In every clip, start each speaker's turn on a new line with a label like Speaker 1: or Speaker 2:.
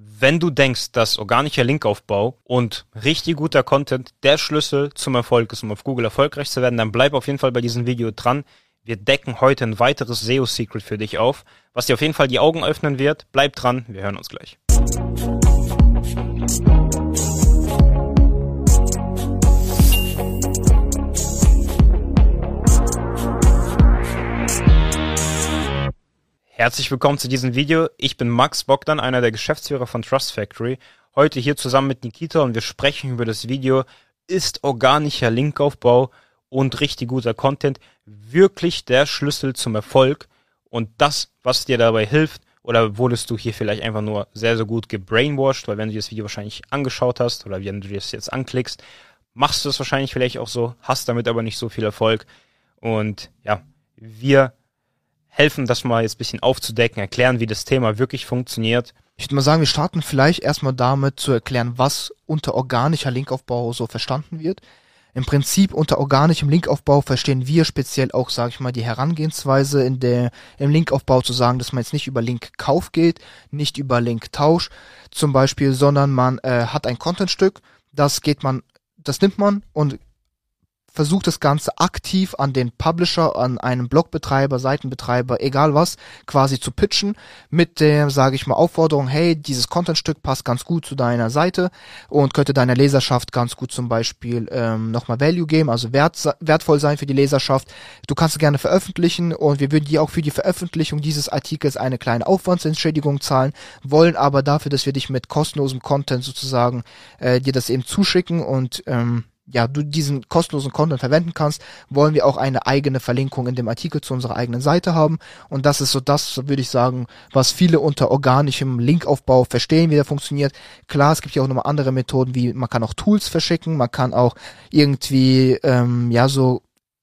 Speaker 1: Wenn du denkst, dass organischer Linkaufbau und richtig guter Content der Schlüssel zum Erfolg ist, um auf Google erfolgreich zu werden, dann bleib auf jeden Fall bei diesem Video dran. Wir decken heute ein weiteres SEO-Secret für dich auf, was dir auf jeden Fall die Augen öffnen wird. Bleib dran, wir hören uns gleich. Herzlich willkommen zu diesem Video. Ich bin Max Bogdan, einer der Geschäftsführer von Trust Factory. Heute hier zusammen mit Nikita und wir sprechen über das Video Ist organischer Linkaufbau und richtig guter Content wirklich der Schlüssel zum Erfolg und das, was dir dabei hilft, oder wurdest du hier vielleicht einfach nur sehr, sehr gut gebrainwashed, weil wenn du das Video wahrscheinlich angeschaut hast oder wenn du das jetzt anklickst, machst du es wahrscheinlich vielleicht auch so, hast damit aber nicht so viel Erfolg. Und ja, wir helfen, das mal jetzt ein bisschen aufzudecken, erklären, wie das Thema wirklich funktioniert.
Speaker 2: Ich würde mal sagen, wir starten vielleicht erstmal damit zu erklären, was unter organischer Linkaufbau so verstanden wird. Im Prinzip unter organischem Linkaufbau verstehen wir speziell auch, sage ich mal, die Herangehensweise in der im Linkaufbau zu sagen, dass man jetzt nicht über Linkkauf geht, nicht über Linktausch zum Beispiel, sondern man äh, hat ein Contentstück, das geht man, das nimmt man und versucht das Ganze aktiv an den Publisher, an einen Blogbetreiber, Seitenbetreiber, egal was, quasi zu pitchen mit der, sage ich mal, Aufforderung, hey, dieses Contentstück passt ganz gut zu deiner Seite und könnte deiner Leserschaft ganz gut zum Beispiel ähm, nochmal Value geben, also wert, wertvoll sein für die Leserschaft. Du kannst gerne veröffentlichen und wir würden dir auch für die Veröffentlichung dieses Artikels eine kleine Aufwandsentschädigung zahlen, wollen aber dafür, dass wir dich mit kostenlosem Content sozusagen äh, dir das eben zuschicken und ähm, ja, du diesen kostenlosen Content verwenden kannst, wollen wir auch eine eigene Verlinkung in dem Artikel zu unserer eigenen Seite haben. Und das ist so das, würde ich sagen, was viele unter organischem Linkaufbau verstehen, wie der funktioniert. Klar, es gibt ja auch nochmal andere Methoden, wie man kann auch Tools verschicken, man kann auch irgendwie, ähm, ja, so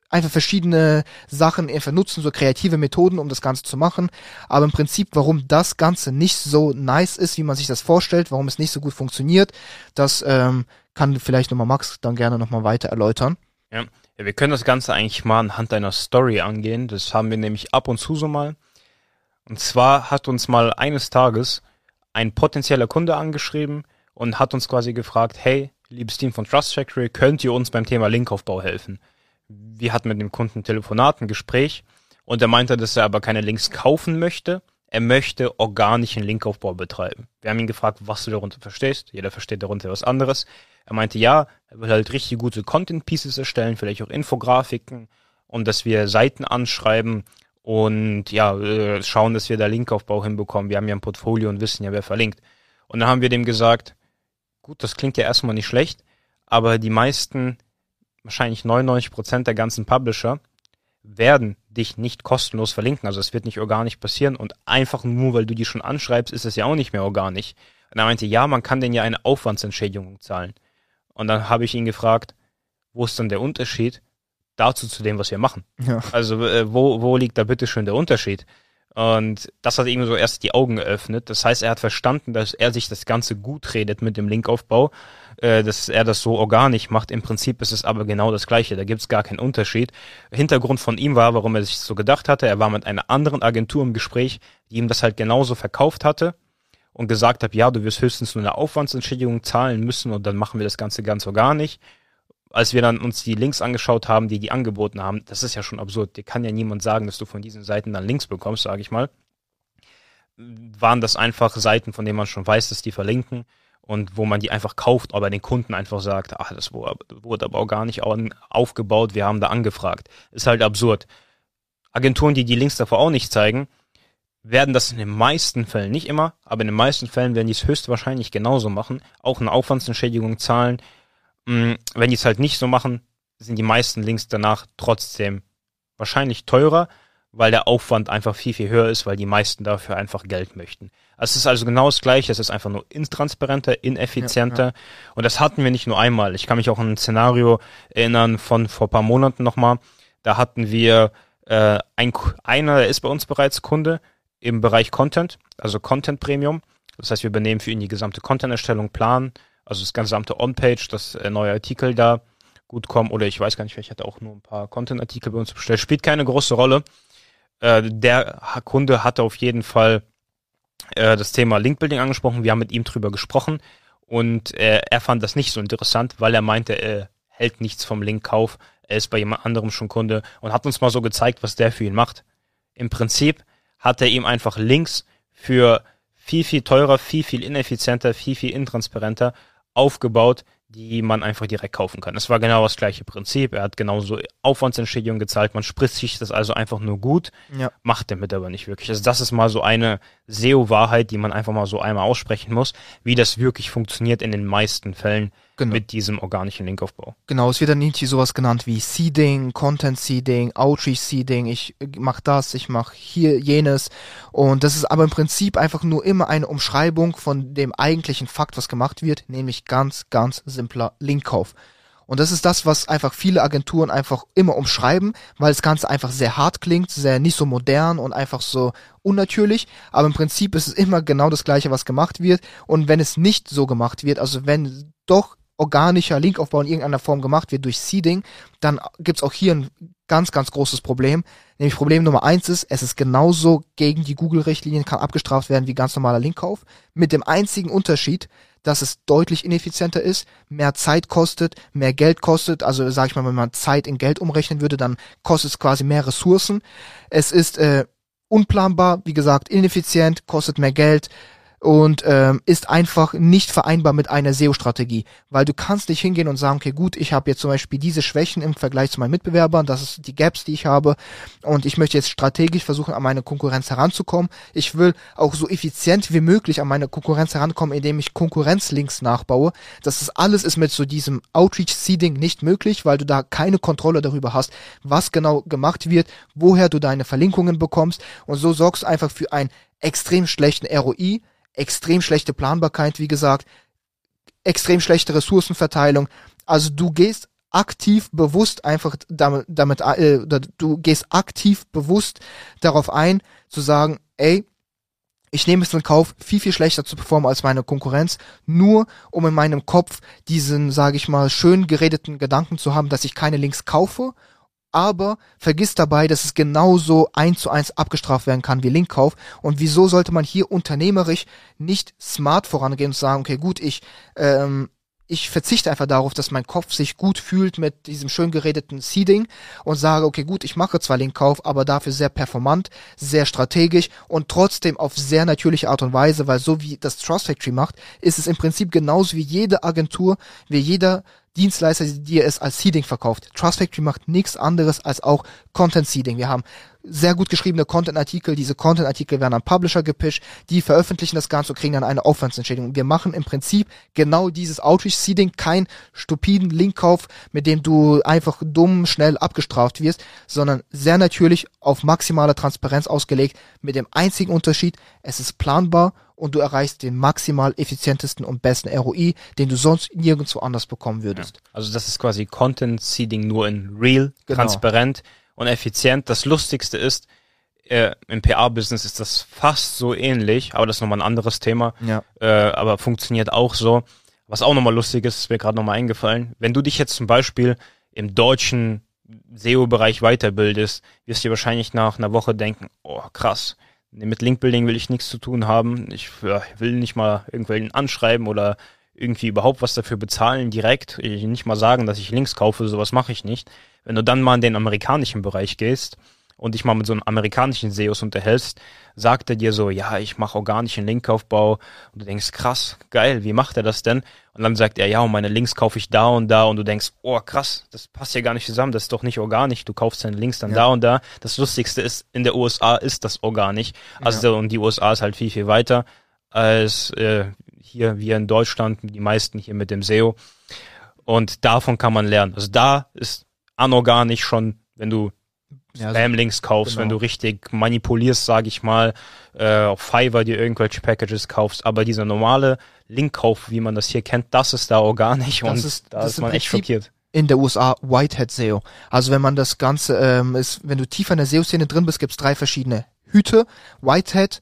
Speaker 2: einfach verschiedene Sachen einfach nutzen, so kreative Methoden, um das Ganze zu machen. Aber im Prinzip, warum das Ganze nicht so nice ist, wie man sich das vorstellt, warum es nicht so gut funktioniert, das ähm, kann vielleicht nochmal Max dann gerne nochmal weiter erläutern.
Speaker 1: Ja. ja, wir können das Ganze eigentlich mal anhand einer Story angehen. Das haben wir nämlich ab und zu so mal. Und zwar hat uns mal eines Tages ein potenzieller Kunde angeschrieben und hat uns quasi gefragt, hey, liebes Team von Trust Factory, könnt ihr uns beim Thema Linkaufbau helfen? Wir hatten mit dem Kunden Telefonat, ein Gespräch und er meinte, dass er aber keine Links kaufen möchte. Er möchte organischen Linkaufbau betreiben. Wir haben ihn gefragt, was du darunter verstehst. Jeder versteht darunter was anderes. Er meinte, ja, er will halt richtig gute Content Pieces erstellen, vielleicht auch Infografiken und dass wir Seiten anschreiben und ja, äh, schauen, dass wir da Linkaufbau hinbekommen. Wir haben ja ein Portfolio und wissen ja, wer verlinkt. Und dann haben wir dem gesagt, gut, das klingt ja erstmal nicht schlecht, aber die meisten, wahrscheinlich 99 Prozent der ganzen Publisher werden dich nicht kostenlos verlinken. Also es wird nicht organisch passieren und einfach nur, weil du die schon anschreibst, ist es ja auch nicht mehr organisch. Und er meinte, ja, man kann denen ja eine Aufwandsentschädigung zahlen. Und dann habe ich ihn gefragt, wo ist denn der Unterschied dazu zu dem, was wir machen? Ja. Also äh, wo, wo liegt da bitte schön der Unterschied? Und das hat ihm so erst die Augen geöffnet. Das heißt, er hat verstanden, dass er sich das Ganze gut redet mit dem Linkaufbau, äh, dass er das so organisch macht. Im Prinzip ist es aber genau das Gleiche. Da gibt es gar keinen Unterschied. Hintergrund von ihm war, warum er sich so gedacht hatte, er war mit einer anderen Agentur im Gespräch, die ihm das halt genauso verkauft hatte und gesagt habe, ja, du wirst höchstens nur eine Aufwandsentschädigung zahlen müssen und dann machen wir das Ganze ganz organisch. Als wir dann uns die Links angeschaut haben, die die angeboten haben, das ist ja schon absurd. Dir kann ja niemand sagen, dass du von diesen Seiten dann Links bekommst, sage ich mal. Waren das einfach Seiten, von denen man schon weiß, dass die verlinken und wo man die einfach kauft, aber den Kunden einfach sagt, ach, das wurde aber auch gar nicht aufgebaut, wir haben da angefragt. Ist halt absurd. Agenturen, die die Links davor auch nicht zeigen, werden das in den meisten Fällen, nicht immer, aber in den meisten Fällen werden die es höchstwahrscheinlich genauso machen, auch eine Aufwandsentschädigung zahlen. Mm, wenn die es halt nicht so machen, sind die meisten Links danach trotzdem wahrscheinlich teurer, weil der Aufwand einfach viel, viel höher ist, weil die meisten dafür einfach Geld möchten. Es ist also genau das Gleiche, es ist einfach nur intransparenter, ineffizienter. Ja, ja. Und das hatten wir nicht nur einmal. Ich kann mich auch an ein Szenario erinnern von vor paar Monaten nochmal. Da hatten wir äh, ein, einer, der ist bei uns bereits Kunde, im Bereich Content, also Content Premium. Das heißt, wir übernehmen für ihn die gesamte Content-Erstellung, Plan, also das gesamte On-Page, dass äh, neue Artikel da gut kommen. Oder ich weiß gar nicht, vielleicht hat er auch nur ein paar Content-Artikel bei uns bestellt. Spielt keine große Rolle. Äh, der Kunde hatte auf jeden Fall äh, das Thema Linkbuilding angesprochen. Wir haben mit ihm drüber gesprochen und er fand das nicht so interessant, weil er meinte, er hält nichts vom Linkkauf. Er ist bei jemand anderem schon Kunde und hat uns mal so gezeigt, was der für ihn macht. Im Prinzip hat er ihm einfach Links für viel, viel teurer, viel, viel ineffizienter, viel, viel intransparenter aufgebaut, die man einfach direkt kaufen kann. Es war genau das gleiche Prinzip. Er hat genauso Aufwandsentschädigung gezahlt. Man spricht sich das also einfach nur gut, ja. macht damit aber nicht wirklich. Also das ist mal so eine SEO-Wahrheit, die man einfach mal so einmal aussprechen muss, wie das wirklich funktioniert in den meisten Fällen genau. mit diesem organischen Linkaufbau.
Speaker 2: Genau, es wird dann nicht sowas genannt wie Seeding, Content Seeding, Outreach Seeding, ich mach das, ich mach hier jenes und das ist aber im Prinzip einfach nur immer eine Umschreibung von dem eigentlichen Fakt, was gemacht wird, nämlich ganz, ganz simpler Linkkauf. Und das ist das, was einfach viele Agenturen einfach immer umschreiben, weil das Ganze einfach sehr hart klingt, sehr nicht so modern und einfach so unnatürlich. Aber im Prinzip ist es immer genau das Gleiche, was gemacht wird. Und wenn es nicht so gemacht wird, also wenn doch organischer Linkaufbau in irgendeiner Form gemacht wird durch Seeding, dann gibt's auch hier ein ganz, ganz großes Problem. Nämlich Problem Nummer eins ist, es ist genauso gegen die Google-Richtlinien, kann abgestraft werden wie ganz normaler Linkkauf. Mit dem einzigen Unterschied, dass es deutlich ineffizienter ist, mehr Zeit kostet, mehr Geld kostet. Also sage ich mal, wenn man Zeit in Geld umrechnen würde, dann kostet es quasi mehr Ressourcen. Es ist äh, unplanbar, wie gesagt, ineffizient, kostet mehr Geld und ähm, ist einfach nicht vereinbar mit einer SEO-Strategie, weil du kannst nicht hingehen und sagen, okay, gut, ich habe jetzt zum Beispiel diese Schwächen im Vergleich zu meinen Mitbewerbern, das ist die Gaps, die ich habe und ich möchte jetzt strategisch versuchen, an meine Konkurrenz heranzukommen. Ich will auch so effizient wie möglich an meine Konkurrenz herankommen, indem ich Konkurrenzlinks nachbaue. Das ist alles ist mit so diesem Outreach-Seeding nicht möglich, weil du da keine Kontrolle darüber hast, was genau gemacht wird, woher du deine Verlinkungen bekommst und so sorgst du einfach für einen extrem schlechten ROI, extrem schlechte Planbarkeit, wie gesagt, extrem schlechte Ressourcenverteilung. Also du gehst aktiv bewusst einfach damit, damit äh, du gehst aktiv bewusst darauf ein, zu sagen, ey, ich nehme es in Kauf, viel, viel schlechter zu performen als meine Konkurrenz, nur um in meinem Kopf diesen, sage ich mal, schön geredeten Gedanken zu haben, dass ich keine Links kaufe aber vergiss dabei, dass es genauso eins zu eins abgestraft werden kann wie Linkkauf. Und wieso sollte man hier unternehmerisch nicht smart vorangehen und sagen, okay, gut, ich ähm, ich verzichte einfach darauf, dass mein Kopf sich gut fühlt mit diesem schön geredeten Seeding und sage, okay, gut, ich mache zwar Linkkauf, aber dafür sehr performant, sehr strategisch und trotzdem auf sehr natürliche Art und Weise, weil so wie das Trust Factory macht, ist es im Prinzip genauso wie jede Agentur, wie jeder Dienstleister, die es als Seeding verkauft. Trust Factory macht nichts anderes als auch Content Seeding. Wir haben sehr gut geschriebene Content-Artikel. Diese Content-Artikel werden an Publisher gepitcht, die veröffentlichen das Ganze und kriegen dann eine Aufwandsentschädigung. Wir machen im Prinzip genau dieses Outreach-Seeding, kein stupiden Linkkauf, mit dem du einfach dumm schnell abgestraft wirst, sondern sehr natürlich auf maximale Transparenz ausgelegt, mit dem einzigen Unterschied, es ist planbar und du erreichst den maximal effizientesten und besten ROI, den du sonst nirgendwo anders bekommen würdest. Ja.
Speaker 1: Also das ist quasi Content Seeding nur in real, genau. transparent und effizient. Das Lustigste ist, äh, im PA-Business ist das fast so ähnlich, aber das ist nochmal ein anderes Thema. Ja. Äh, aber funktioniert auch so. Was auch nochmal lustig ist, ist mir gerade nochmal eingefallen. Wenn du dich jetzt zum Beispiel im deutschen SEO-Bereich weiterbildest, wirst du wahrscheinlich nach einer Woche denken, oh krass, mit Linkbuilding will ich nichts zu tun haben. Ich ja, will nicht mal irgendwelchen anschreiben oder irgendwie überhaupt was dafür bezahlen direkt. Ich nicht mal sagen, dass ich Links kaufe, sowas mache ich nicht. Wenn du dann mal in den amerikanischen Bereich gehst und dich mal mit so einem amerikanischen SEOs unterhältst, sagt er dir so, ja, ich mache organischen Linkaufbau und du denkst, krass, geil, wie macht er das denn? Und dann sagt er, ja, und meine Links kaufe ich da und da und du denkst, oh krass, das passt ja gar nicht zusammen, das ist doch nicht organisch, du kaufst deine Links dann ja. da und da. Das Lustigste ist, in der USA ist das organisch, also ja. und die USA ist halt viel, viel weiter als äh, hier wir in Deutschland, die meisten hier mit dem SEO. Und davon kann man lernen. Also da ist anorganisch schon, wenn du ja, also Spam-Links kaufst, genau. wenn du richtig manipulierst, sage ich mal, äh, auf Fiverr dir irgendwelche Packages kaufst, aber dieser normale Linkkauf, wie man das hier kennt, das ist da organisch das und ist, da ist man echt schockiert.
Speaker 2: In der USA Whitehead SEO. Also wenn man das Ganze ähm, ist, wenn du tiefer in der SEO-Szene drin bist, gibt's drei verschiedene Hüte, Whitehead,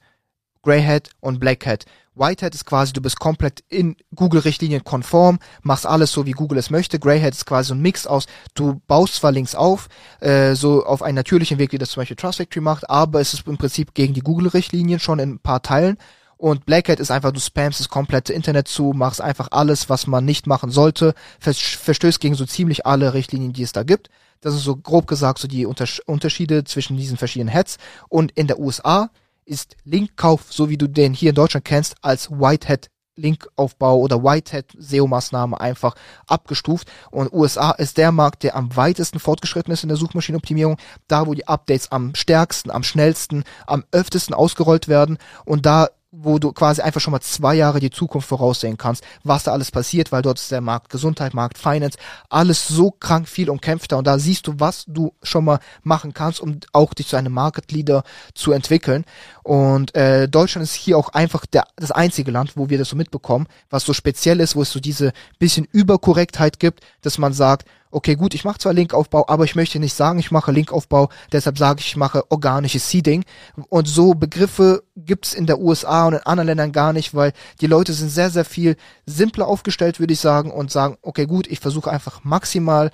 Speaker 2: Greyhead und Blackhead. Whitehead ist quasi, du bist komplett in Google-Richtlinien konform, machst alles so, wie Google es möchte. Greyhead ist quasi so ein Mix aus, du baust zwar Links auf, äh, so auf einen natürlichen Weg, wie das zum Beispiel Trust Factory macht, aber es ist im Prinzip gegen die Google-Richtlinien schon in ein paar Teilen. Und Black Hat ist einfach, du spammst das komplette Internet zu, machst einfach alles, was man nicht machen sollte, verstößt gegen so ziemlich alle Richtlinien, die es da gibt. Das ist so grob gesagt so die Unterschiede zwischen diesen verschiedenen Hats. Und in der USA ist Linkkauf, so wie du den hier in Deutschland kennst, als White Hat Linkaufbau oder Whitehead SEO-Maßnahme einfach abgestuft. Und USA ist der Markt, der am weitesten fortgeschritten ist in der Suchmaschinenoptimierung, da wo die Updates am stärksten, am schnellsten, am öftesten ausgerollt werden und da wo du quasi einfach schon mal zwei Jahre die Zukunft voraussehen kannst, was da alles passiert, weil dort ist der Markt Gesundheit, Markt Finance, alles so krank viel umkämpfter und da siehst du, was du schon mal machen kannst, um auch dich zu einem Market Leader zu entwickeln. Und äh, Deutschland ist hier auch einfach der, das einzige Land, wo wir das so mitbekommen, was so speziell ist, wo es so diese bisschen Überkorrektheit gibt, dass man sagt, okay, gut, ich mache zwar Linkaufbau, aber ich möchte nicht sagen, ich mache Linkaufbau, deshalb sage ich, ich mache organisches Seeding. Und so Begriffe gibt's in der USA und in anderen Ländern gar nicht, weil die Leute sind sehr, sehr viel simpler aufgestellt, würde ich sagen, und sagen, okay, gut, ich versuche einfach maximal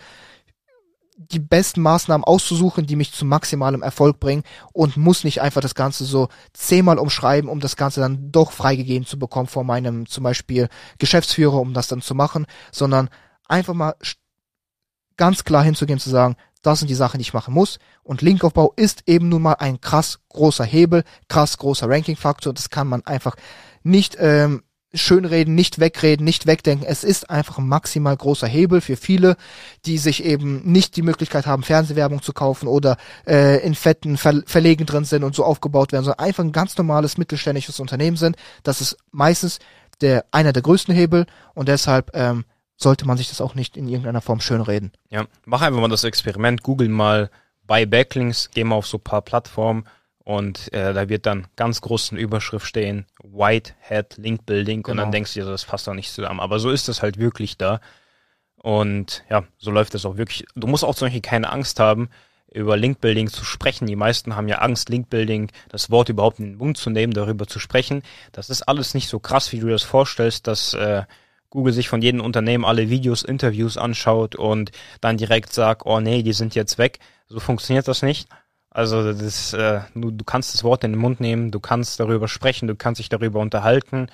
Speaker 2: die besten Maßnahmen auszusuchen, die mich zu maximalem Erfolg bringen und muss nicht einfach das Ganze so zehnmal umschreiben, um das Ganze dann doch freigegeben zu bekommen vor meinem zum Beispiel Geschäftsführer, um das dann zu machen, sondern einfach mal ganz klar hinzugehen, zu sagen, das sind die Sachen, die ich machen muss. Und Linkaufbau ist eben nun mal ein krass großer Hebel, krass großer Ranking-Faktor. Das kann man einfach nicht ähm, schönreden, nicht wegreden, nicht wegdenken. Es ist einfach ein maximal großer Hebel für viele, die sich eben nicht die Möglichkeit haben, Fernsehwerbung zu kaufen oder äh, in fetten Ver Verlegen drin sind und so aufgebaut werden, sondern einfach ein ganz normales mittelständisches Unternehmen sind. Das ist meistens der einer der größten Hebel und deshalb ähm, sollte man sich das auch nicht in irgendeiner Form schönreden.
Speaker 1: Ja, mach einfach mal das Experiment, google mal bei Backlinks, geh mal auf so paar Plattformen und äh, da wird dann ganz groß in Überschrift stehen, White Hat Link Building genau. und dann genau. denkst du dir, das passt doch nicht zusammen. Aber so ist es halt wirklich da. Und ja, so läuft es auch wirklich. Du musst auch zum Beispiel keine Angst haben, über Link Building zu sprechen. Die meisten haben ja Angst, Link Building, das Wort überhaupt in den Mund zu nehmen, darüber zu sprechen. Das ist alles nicht so krass, wie du das vorstellst, dass äh, Google sich von jedem Unternehmen alle Videos, Interviews anschaut und dann direkt sagt, oh nee, die sind jetzt weg. So funktioniert das nicht. Also das, äh, du, du kannst das Wort in den Mund nehmen, du kannst darüber sprechen, du kannst dich darüber unterhalten.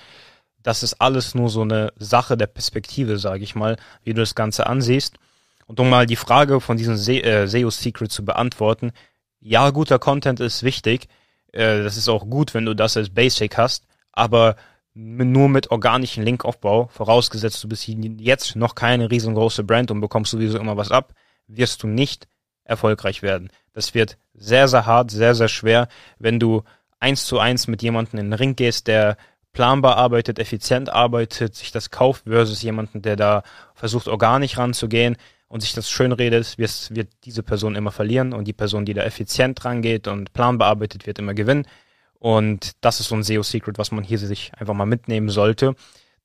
Speaker 1: Das ist alles nur so eine Sache der Perspektive, sage ich mal, wie du das Ganze ansiehst. Und um mal die Frage von diesem Se äh, SEO Secret zu beantworten, ja, guter Content ist wichtig. Äh, das ist auch gut, wenn du das als Basic hast, aber nur mit organischen Linkaufbau, vorausgesetzt du bist jetzt noch keine riesengroße Brand und bekommst sowieso immer was ab, wirst du nicht erfolgreich werden. Das wird sehr, sehr hart, sehr, sehr schwer, wenn du eins zu eins mit jemandem in den Ring gehst, der planbar arbeitet, effizient arbeitet, sich das kauft, versus jemanden, der da versucht, organisch ranzugehen und sich das schön redet, wird, wird diese Person immer verlieren und die Person, die da effizient rangeht und planbar arbeitet, wird immer gewinnen. Und das ist so ein SEO-Secret, was man hier sich einfach mal mitnehmen sollte,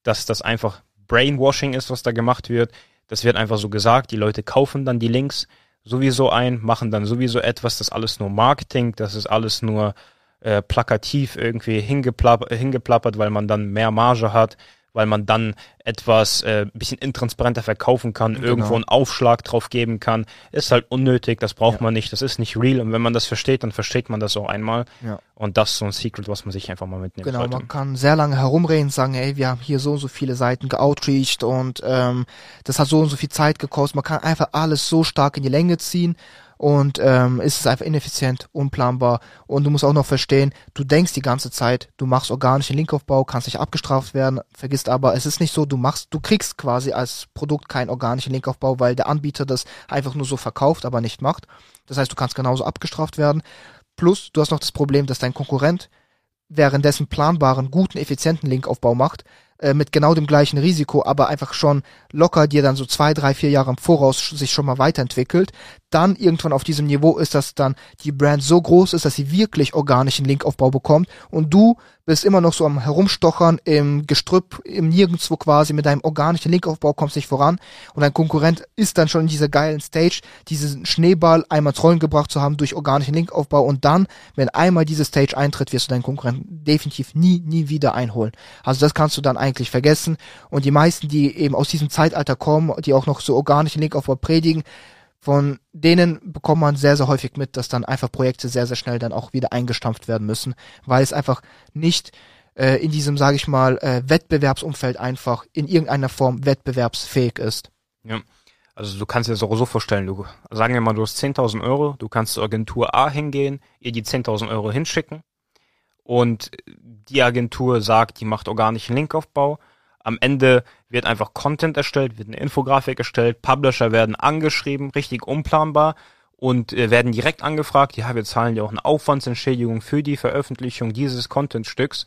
Speaker 1: dass das einfach Brainwashing ist, was da gemacht wird. Das wird einfach so gesagt, die Leute kaufen dann die Links sowieso ein, machen dann sowieso etwas, das alles nur Marketing, das ist alles nur äh, plakativ irgendwie hingeplappert, hingeplappert, weil man dann mehr Marge hat weil man dann etwas äh, bisschen intransparenter verkaufen kann, genau. irgendwo einen Aufschlag drauf geben kann. Ist halt unnötig, das braucht ja. man nicht, das ist nicht real. Und wenn man das versteht, dann versteht man das auch einmal. Ja. Und das ist so ein Secret, was man sich einfach mal mitnehmen
Speaker 2: genau,
Speaker 1: sollte.
Speaker 2: man kann sehr lange herumreden, sagen, ey, wir haben hier so und so viele Seiten geoutreached und ähm, das hat so und so viel Zeit gekostet. Man kann einfach alles so stark in die Länge ziehen und ähm, ist es einfach ineffizient, unplanbar und du musst auch noch verstehen, du denkst die ganze Zeit, du machst organischen Linkaufbau, kannst nicht abgestraft werden, vergisst aber, es ist nicht so, du machst, du kriegst quasi als Produkt keinen organischen Linkaufbau, weil der Anbieter das einfach nur so verkauft, aber nicht macht. Das heißt, du kannst genauso abgestraft werden. Plus, du hast noch das Problem, dass dein Konkurrent währenddessen planbaren, guten, effizienten Linkaufbau macht, äh, mit genau dem gleichen Risiko, aber einfach schon locker dir dann so zwei, drei, vier Jahre im Voraus sich schon mal weiterentwickelt, dann irgendwann auf diesem Niveau ist, dass dann die Brand so groß ist, dass sie wirklich organischen Linkaufbau bekommt und du bist immer noch so am Herumstochern im Gestrüpp, im Nirgendwo quasi mit deinem organischen Linkaufbau kommst nicht voran. Und dein Konkurrent ist dann schon in dieser geilen Stage, diesen Schneeball einmal ins Rollen gebracht zu haben durch organischen Linkaufbau. Und dann, wenn einmal diese Stage eintritt, wirst du deinen Konkurrenten definitiv nie, nie wieder einholen. Also das kannst du dann eigentlich vergessen. Und die meisten, die eben aus diesem Zeitalter kommen, die auch noch so organischen Linkaufbau predigen, von denen bekommt man sehr, sehr häufig mit, dass dann einfach Projekte sehr, sehr schnell dann auch wieder eingestampft werden müssen, weil es einfach nicht äh, in diesem, sage ich mal, äh, Wettbewerbsumfeld einfach in irgendeiner Form wettbewerbsfähig ist.
Speaker 1: Ja. Also du kannst dir das auch so vorstellen, du sagen wir mal, du hast 10.000 Euro, du kannst zur Agentur A hingehen, ihr die 10.000 Euro hinschicken und die Agentur sagt, die macht organischen Linkaufbau. Am Ende wird einfach Content erstellt, wird eine Infografik erstellt, Publisher werden angeschrieben, richtig unplanbar und äh, werden direkt angefragt, ja, wir zahlen ja auch eine Aufwandsentschädigung für die Veröffentlichung dieses Contentstücks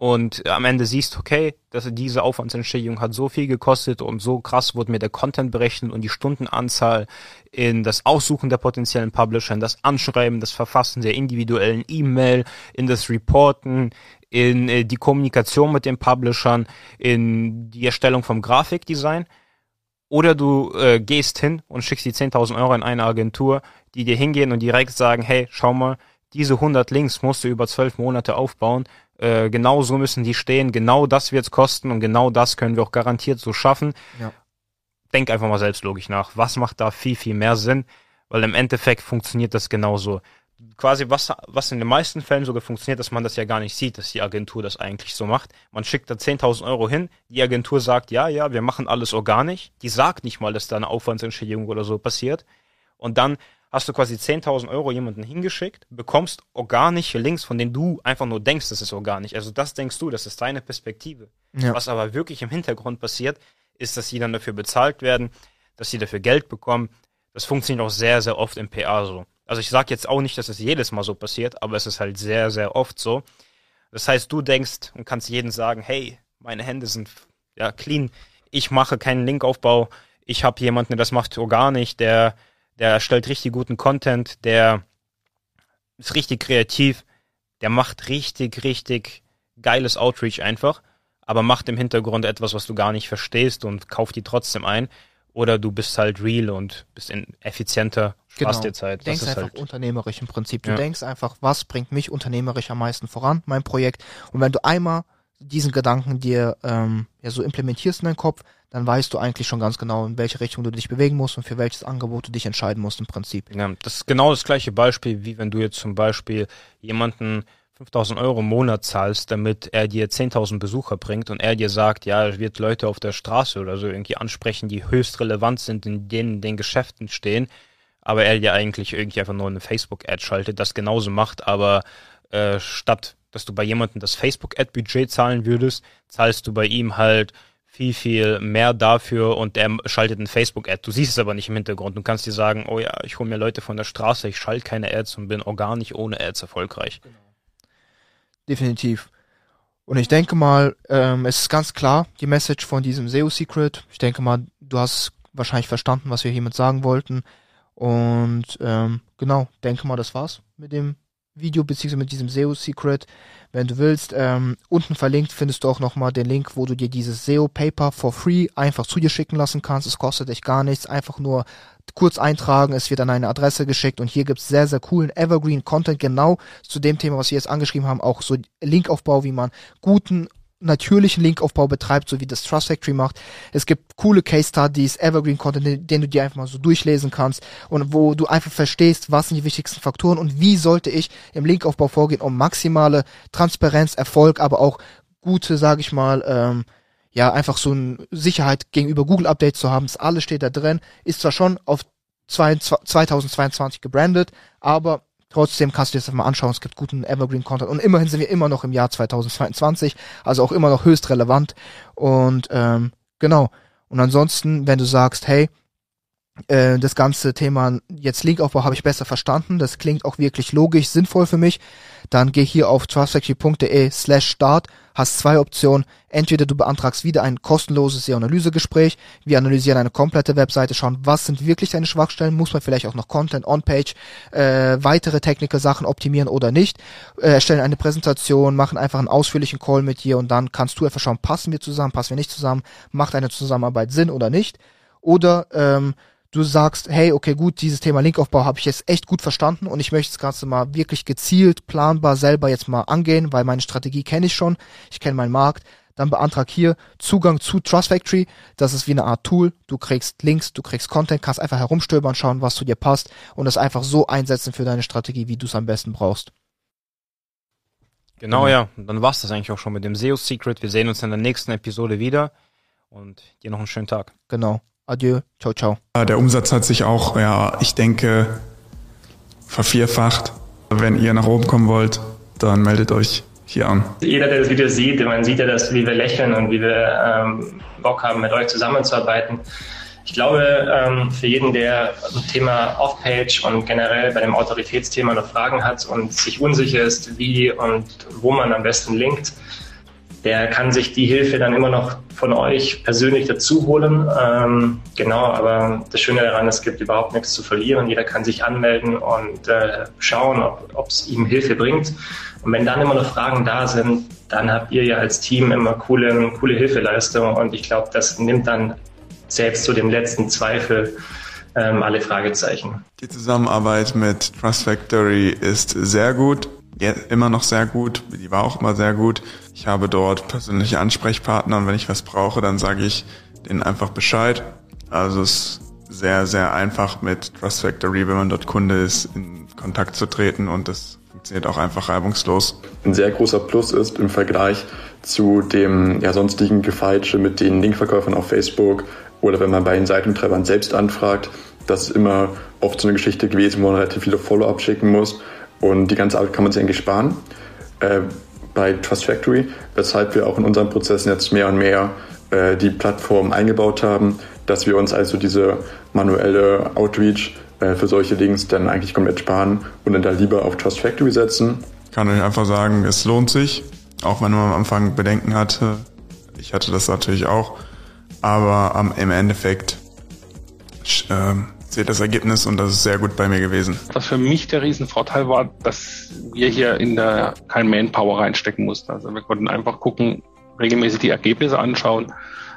Speaker 1: und am Ende siehst, okay, dass diese Aufwandsentschädigung hat so viel gekostet und so krass wurde mir der Content berechnet und die Stundenanzahl in das Aussuchen der potenziellen Publisher, in das Anschreiben, das Verfassen der individuellen E-Mail, in das Reporten, in äh, die Kommunikation mit den Publishern, in die Erstellung vom Grafikdesign. Oder du äh, gehst hin und schickst die 10.000 Euro in eine Agentur, die dir hingehen und direkt sagen, hey, schau mal, diese 100 Links musst du über zwölf Monate aufbauen äh, genau so müssen die stehen, genau das wird's kosten und genau das können wir auch garantiert so schaffen. Ja. Denk einfach mal selbst logisch nach. Was macht da viel, viel mehr Sinn? Weil im Endeffekt funktioniert das genauso. Quasi was, was in den meisten Fällen sogar funktioniert, dass man das ja gar nicht sieht, dass die Agentur das eigentlich so macht. Man schickt da 10.000 Euro hin, die Agentur sagt, ja, ja, wir machen alles organisch. Die sagt nicht mal, dass da eine Aufwandsentschädigung oder so passiert. Und dann hast du quasi 10.000 Euro jemanden hingeschickt, bekommst organische Links, von denen du einfach nur denkst, das ist organisch. Also das denkst du, das ist deine Perspektive. Ja. Was aber wirklich im Hintergrund passiert, ist, dass sie dann dafür bezahlt werden, dass sie dafür Geld bekommen. Das funktioniert auch sehr, sehr oft im PA so. Also ich sage jetzt auch nicht, dass es jedes Mal so passiert, aber es ist halt sehr, sehr oft so. Das heißt, du denkst und kannst jedem sagen, hey, meine Hände sind ja clean, ich mache keinen Linkaufbau, ich habe jemanden, der das macht organisch, der der erstellt richtig guten Content, der ist richtig kreativ, der macht richtig, richtig geiles Outreach einfach, aber macht im Hintergrund etwas, was du gar nicht verstehst und kauft die trotzdem ein. Oder du bist halt real und bist in effizienter,
Speaker 2: sparst genau. dir Zeit. Du denkst einfach halt unternehmerisch im Prinzip. Du ja. denkst einfach, was bringt mich unternehmerisch am meisten voran, mein Projekt. Und wenn du einmal diesen Gedanken dir ähm, ja so implementierst in deinen Kopf, dann weißt du eigentlich schon ganz genau, in welche Richtung du dich bewegen musst und für welches Angebot du dich entscheiden musst im Prinzip.
Speaker 1: Ja, das ist genau das gleiche Beispiel, wie wenn du jetzt zum Beispiel jemanden 5000 Euro im Monat zahlst, damit er dir 10.000 Besucher bringt und er dir sagt, ja, er wird Leute auf der Straße oder so irgendwie ansprechen, die höchst relevant sind, in denen den Geschäften stehen, aber er dir eigentlich irgendwie einfach nur eine Facebook-Ad schaltet, das genauso macht, aber äh, statt dass du bei jemandem das Facebook-Ad-Budget zahlen würdest, zahlst du bei ihm halt viel, viel mehr dafür und der schaltet ein Facebook-Ad. Du siehst es aber nicht im Hintergrund. Du kannst dir sagen, oh ja, ich hole mir Leute von der Straße, ich schalte keine Ads und bin organisch ohne Ads erfolgreich. Genau.
Speaker 2: Definitiv. Und ich denke mal, ähm, es ist ganz klar, die Message von diesem SEO-Secret. Ich denke mal, du hast wahrscheinlich verstanden, was wir hiermit sagen wollten. Und ähm, genau, denke mal, das war's mit dem Video beziehungsweise mit diesem SEO-Secret. Wenn du willst, ähm, unten verlinkt findest du auch nochmal den Link, wo du dir dieses SEO-Paper for free einfach zu dir schicken lassen kannst. Es kostet dich gar nichts, einfach nur kurz eintragen, es wird an eine Adresse geschickt. Und hier gibt's sehr, sehr coolen Evergreen-Content genau zu dem Thema, was wir jetzt angeschrieben haben, auch so Linkaufbau, wie man guten natürlichen Linkaufbau betreibt, so wie das Trust Factory macht. Es gibt coole Case Studies, Evergreen Content, den du dir einfach mal so durchlesen kannst und wo du einfach verstehst, was sind die wichtigsten Faktoren und wie sollte ich im Linkaufbau vorgehen, um maximale Transparenz, Erfolg, aber auch gute, sage ich mal, ähm, ja, einfach so eine Sicherheit gegenüber Google Updates zu haben. Das alles steht da drin. Ist zwar schon auf 2022 gebrandet, aber Trotzdem kannst du dir das mal anschauen, es gibt guten Evergreen-Content und immerhin sind wir immer noch im Jahr 2022, also auch immer noch höchst relevant. Und ähm, genau. Und ansonsten, wenn du sagst, hey, äh, das ganze Thema jetzt Linkaufbau habe ich besser verstanden. Das klingt auch wirklich logisch, sinnvoll für mich. Dann geh hier auf trustfactory.de slash start, hast zwei Optionen. Entweder du beantragst wieder ein kostenloses SEO-Analysegespräch. Wir analysieren eine komplette Webseite, schauen, was sind wirklich deine Schwachstellen, muss man vielleicht auch noch Content on-Page, äh, weitere Technical Sachen optimieren oder nicht, äh, erstellen eine Präsentation, machen einfach einen ausführlichen Call mit dir und dann kannst du einfach schauen, passen wir zusammen, passen wir nicht zusammen, macht eine Zusammenarbeit Sinn oder nicht. Oder ähm, du sagst, hey, okay, gut, dieses Thema Linkaufbau habe ich jetzt echt gut verstanden und ich möchte das Ganze mal wirklich gezielt, planbar selber jetzt mal angehen, weil meine Strategie kenne ich schon, ich kenne meinen Markt, dann beantrag hier Zugang zu Trust Factory. Das ist wie eine Art Tool. Du kriegst Links, du kriegst Content, kannst einfach herumstöbern, schauen, was zu dir passt und das einfach so einsetzen für deine Strategie, wie du es am besten brauchst.
Speaker 1: Genau, ja. Und dann war's das eigentlich auch schon mit dem SEO Secret. Wir sehen uns in der nächsten Episode wieder und dir noch einen schönen Tag.
Speaker 2: Genau. Adieu. Ciao, ciao.
Speaker 3: Der Umsatz hat sich auch, ja, ich denke, vervierfacht. Wenn ihr nach oben kommen wollt, dann meldet euch hier an.
Speaker 4: Jeder, der das Video sieht, man sieht ja, dass, wie wir lächeln und wie wir ähm, Bock haben, mit euch zusammenzuarbeiten. Ich glaube, ähm, für jeden, der ein Thema Off-Page und generell bei dem Autoritätsthema noch Fragen hat und sich unsicher ist, wie und wo man am besten linkt, der kann sich die Hilfe dann immer noch von euch persönlich dazu holen. Ähm, genau, aber das Schöne daran, es gibt überhaupt nichts zu verlieren. Jeder kann sich anmelden und äh, schauen, ob es ihm Hilfe bringt. Und wenn dann immer noch Fragen da sind, dann habt ihr ja als Team immer coole, coole Hilfeleistung. Und ich glaube, das nimmt dann selbst zu dem letzten Zweifel ähm, alle Fragezeichen.
Speaker 3: Die Zusammenarbeit mit Trust Factory ist sehr gut, ja, immer noch sehr gut, die war auch immer sehr gut. Ich habe dort persönliche Ansprechpartner und wenn ich was brauche, dann sage ich denen einfach Bescheid. Also es ist sehr, sehr einfach mit Trust Factory, wenn man dort Kunde ist, in Kontakt zu treten und das funktioniert auch einfach reibungslos.
Speaker 5: Ein sehr großer Plus ist im Vergleich zu dem ja, sonstigen Gefeitsche mit den Linkverkäufern auf Facebook oder wenn man bei den Seitentreibern selbst anfragt, das ist immer oft so eine Geschichte gewesen, wo man relativ viele Follow-up schicken muss und die ganze Arbeit kann man sich eigentlich sparen äh, bei Trust Factory, weshalb wir auch in unseren Prozessen jetzt mehr und mehr äh, die Plattform eingebaut haben, dass wir uns also diese manuelle Outreach äh, für solche Links dann eigentlich komplett sparen und dann da lieber auf Trust Factory setzen.
Speaker 3: Ich kann euch einfach sagen, es lohnt sich, auch wenn man am Anfang Bedenken hatte. Ich hatte das natürlich auch aber ähm, im Endeffekt äh, seht das Ergebnis und das ist sehr gut bei mir gewesen.
Speaker 6: Was für mich der Riesenvorteil war, dass wir hier in der kein Manpower reinstecken mussten. Also wir konnten einfach gucken, regelmäßig die Ergebnisse anschauen,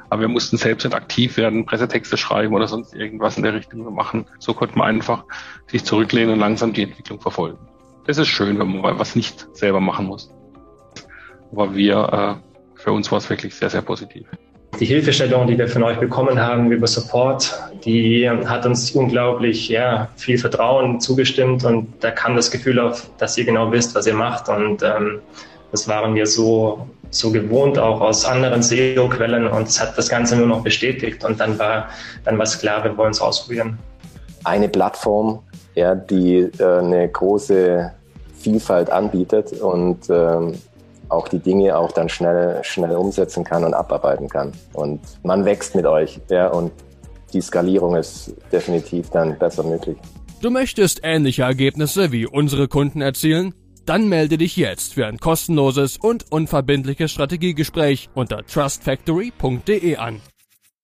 Speaker 6: aber wir mussten selbst nicht aktiv werden, Pressetexte schreiben oder sonst irgendwas in der Richtung machen. So konnte man einfach sich zurücklehnen und langsam die Entwicklung verfolgen. Das ist schön, wenn man was nicht selber machen muss. Aber wir, äh, für uns war es wirklich sehr, sehr positiv.
Speaker 4: Die Hilfestellung, die wir von euch bekommen haben über Support, die hat uns unglaublich ja, viel Vertrauen zugestimmt und da kam das Gefühl auf, dass ihr genau wisst, was ihr macht und ähm, das waren wir so, so gewohnt auch aus anderen SEO-Quellen und es hat das Ganze nur noch bestätigt und dann war dann war es klar, wir wollen es ausprobieren.
Speaker 7: Eine Plattform, ja, die äh, eine große Vielfalt anbietet und ähm, auch die Dinge auch dann schnell, schnell umsetzen kann und abarbeiten kann. Und man wächst mit euch, ja, und die Skalierung ist definitiv dann besser möglich.
Speaker 8: Du möchtest ähnliche Ergebnisse wie unsere Kunden erzielen? Dann melde dich jetzt für ein kostenloses und unverbindliches Strategiegespräch unter trustfactory.de an.